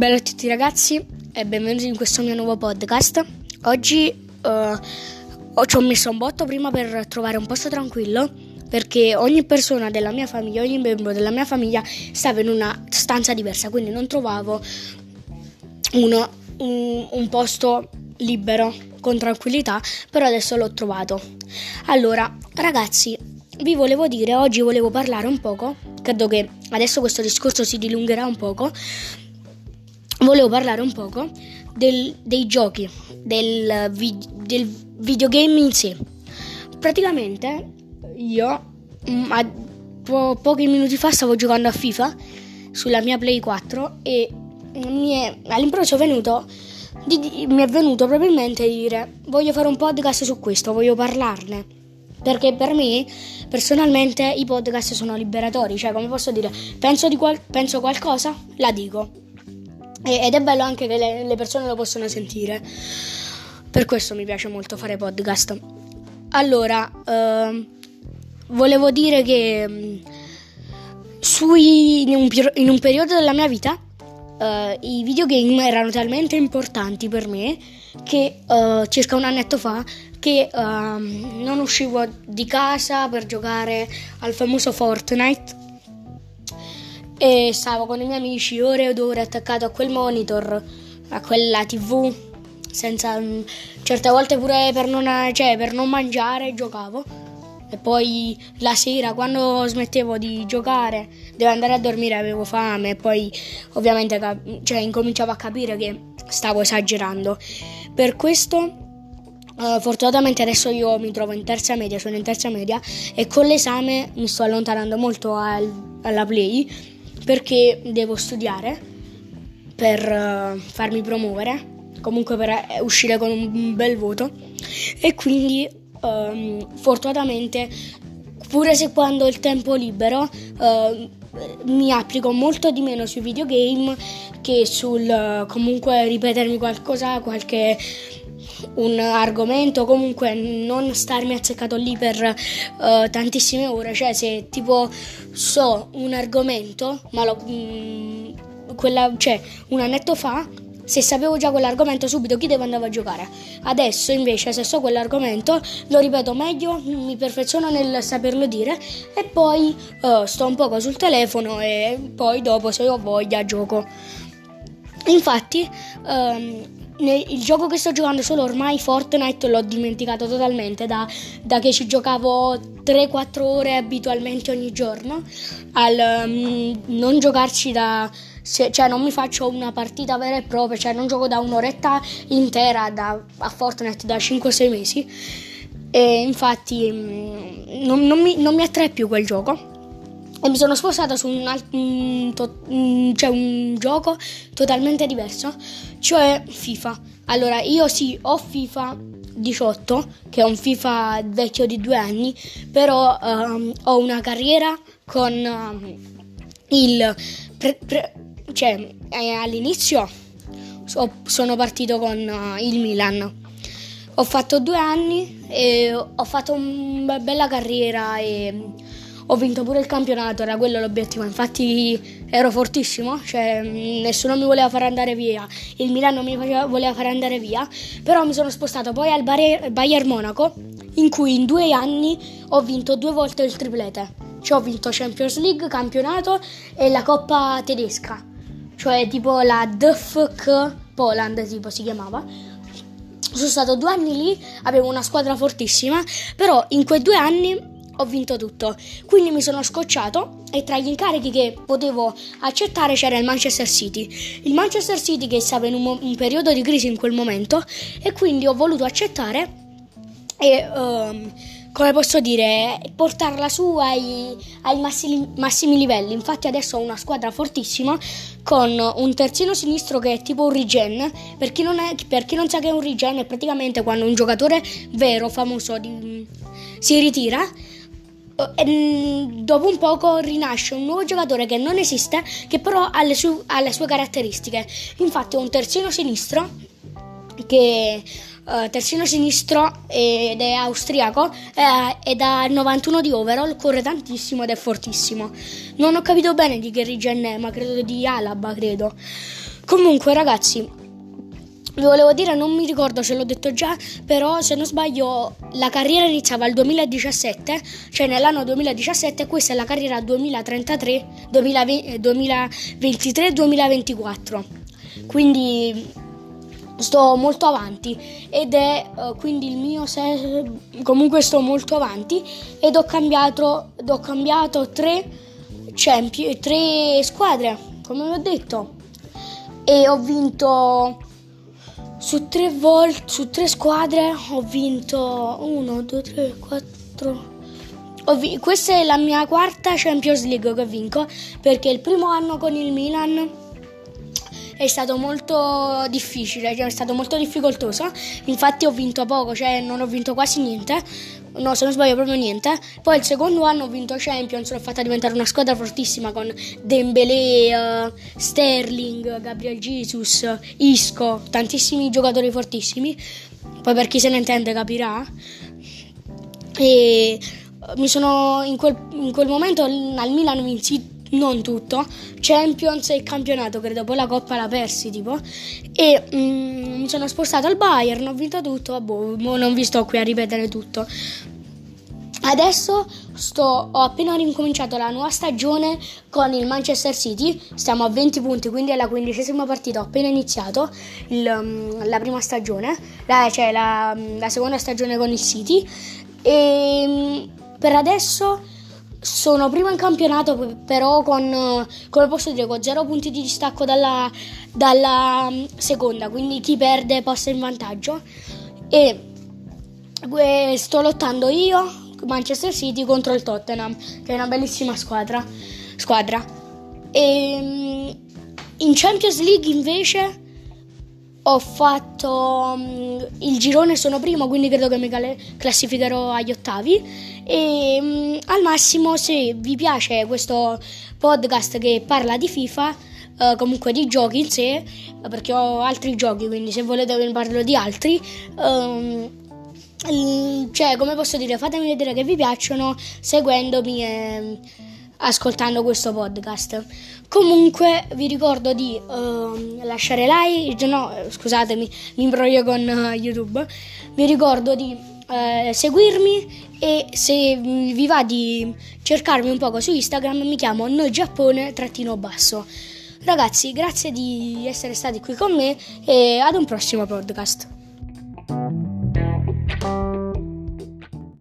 Bella a tutti ragazzi e benvenuti in questo mio nuovo podcast. Oggi uh, ci ho messo un botto prima per trovare un posto tranquillo perché ogni persona della mia famiglia, ogni membro della mia famiglia stava in una stanza diversa, quindi non trovavo uno, un, un posto libero con tranquillità, però adesso l'ho trovato. Allora, ragazzi, vi volevo dire, oggi volevo parlare un poco, credo che adesso questo discorso si dilungherà un poco, volevo parlare un poco del, dei giochi, del, del, videogame in sé. Praticamente io mm, a po- pochi minuti fa stavo giocando a FIFA sulla mia Play 4 e mi è, all'improvviso venuto, di, di, mi è venuto probabilmente dire voglio fare un podcast su questo, voglio parlarne. Perché per me, personalmente, i podcast sono liberatori, cioè come posso dire, penso, qual- penso qualcosa, la dico. Ed è bello anche che le, le persone lo possono sentire. Per questo mi piace molto fare podcast. Allora, uh, volevo dire che mm, sui, in, un, in, un, periodo della mia vita uh, i videogame erano talmente importanti per me che uh, circa un annetto fa che uh, non uscivo di casa per giocare al famoso Fortnite e stavo con i miei amici ore ed ore attaccato a quel monitor, a quella tv, senza... Mm, certe volte pure per non, cioè, per non mangiare giocavo. E poi la sera quando smettevo di giocare devo andare a dormire avevo fame. E poi ovviamente cioè, incominciavo a capire che stavo esagerando. Per questo Uh, fortunatamente adesso io mi trovo in terza media, sono in terza media e con l'esame mi sto allontanando molto al, alla play perché devo studiare per uh, farmi promuovere, comunque per uh, uscire con un bel voto. E quindi um, fortunatamente pure se quando ho il tempo libero mi applico molto di meno sui videogame che sul comunque ripetermi qualcosa, qualche un argomento, comunque non starmi azzeccato lì per uh, tantissime ore, cioè se tipo so un argomento, ma lo, mh, mm, quella, cioè un annetto fa, se sapevo già quell'argomento subito chi devo andare a giocare. Adesso invece se so quell'argomento lo ripeto meglio, mi perfeziono nel saperlo dire e poi uh, sto un poco sul telefono e poi dopo se ho voglia gioco. Infatti um, il gioco che sto giocando solo ormai Fortnite l'ho dimenticato totalmente da, da che ci giocavo 3-4 ore abitualmente ogni giorno. Al um, non giocarci da se, cioè non mi faccio una partita vera e propria cioè non gioco da un'oretta intera da, a Fortnite da 5-6 mesi. E infatti um, non, non, mi, non mi attrae più quel gioco e mi sono spostato su un, un, to, cioè un gioco totalmente diverso, cioè FIFA. Allora, io sì, ho FIFA 18, che è un FIFA vecchio di due anni, però um, ho una carriera con um, il... Pre, pre, cioè, eh, all'inizio so, sono partito con uh, il Milan. Ho fatto due anni e ho fatto una bella carriera e ho vinto pure il campionato, era quello l'obiettivo, infatti ero fortissimo, cioè nessuno mi voleva fare andare via, il Milano mi voleva fare andare via, però mi sono spostato poi al Bayern Monaco in cui in due anni ho vinto due volte il triplete, cioè ho vinto Champions League, campionato e la Coppa tedesca, cioe tipo la DFK Poland tipo si chiamava. Sono stato due anni lì, avevo una squadra fortissima, però in quei due anni ho vinto tutto. Quindi mi sono scocciato e tra gli incarichi che potevo accettare c'era il Manchester City. Il Manchester City che stava in un, mo- un periodo di crisi in quel momento e quindi ho voluto accettare e um, come posso dire portarla su ai, ai massimi, massimi, livelli. Infatti adesso ho una squadra fortissima con un terzino sinistro che è tipo un regen. Per chi non, è, per chi non sa che è un regen è praticamente quando un giocatore vero, famoso, di, si ritira dopo un poco rinasce un nuovo giocatore che non esiste, che però ha le, su- ha le sue caratteristiche. Infatti è un terzino sinistro che uh, terzino sinistro ed è austriaco eh, ed ha 91 di overall, corre tantissimo ed è fortissimo. Non ho capito bene di che regione è, ma credo di Alaba, credo. Comunque ragazzi, vi volevo dire, non mi ricordo se l'ho detto già, però se non sbaglio la carriera iniziava al 2017, cioè nell'anno 2017, questa è la carriera 2033, 2023-2024. Quindi sto molto avanti ed è uh, quindi il mio se- comunque sto molto avanti ed ho cambiato, ho cambiato tre, champion, tre squadre, come vi ho detto, e ho vinto su tre volte, su tre squadre ho vinto 1, 2, 3, 4. Vi- questa è la mia quarta Champions League che vinco perché il primo anno con il Milan è stato molto difficile, cioè è stato molto difficoltoso. Infatti ho vinto poco, cioè non ho vinto quasi niente. No, se non sbaglio proprio niente. Poi il secondo anno ho vinto Champions, l'ho fatta diventare una squadra fortissima con Dembélé, uh, Sterling, Gabriel Jesus, Isco, tantissimi giocatori fortissimi. Poi per chi se ne intende capirà. E mi sono in quel, in quel momento al Milan vinsi non tutto, Champions e il campionato, credo, poi la Coppa l'ha persi, tipo, e mm, mi sono spostato al Bayern, ho vinto tutto, vabbè, non vi sto qui a ripetere tutto. Adesso sto, ho appena ricominciato la nuova stagione con il Manchester City, stiamo a 20 punti, quindi è la quindicesima partita, ho appena iniziato il, mm, la prima stagione, la, cioè la, la seconda stagione con il City. E mm, per adesso sono prima in campionato, però con, come posso dire, con 0 punti di distacco dalla, dalla mm, seconda, quindi chi perde passa in vantaggio. E sto lottando io, Manchester City, contro il Tottenham, che è una bellissima squadra. squadra. E, mm, in Champions League invece ho fatto um, il girone, sono primo, quindi credo che mi classificherò agli ottavi. E um, al massimo, se vi piace questo podcast che parla di FIFA, uh, comunque di giochi in sé, perché ho altri giochi, quindi se volete ve ne parlo di altri. Um, cioè, come posso dire, fatemi vedere che vi piacciono seguendomi e ascoltando questo podcast. Comunque vi ricordo di uh, lasciare like, no, scusatemi, mi imbroglio con uh, YouTube. Vi ricordo di uh, seguirmi e se vi va di cercarmi un poco su Instagram mi chiamo noigiappone-basso. Ragazzi, grazie di essere stati qui con me e ad un prossimo podcast.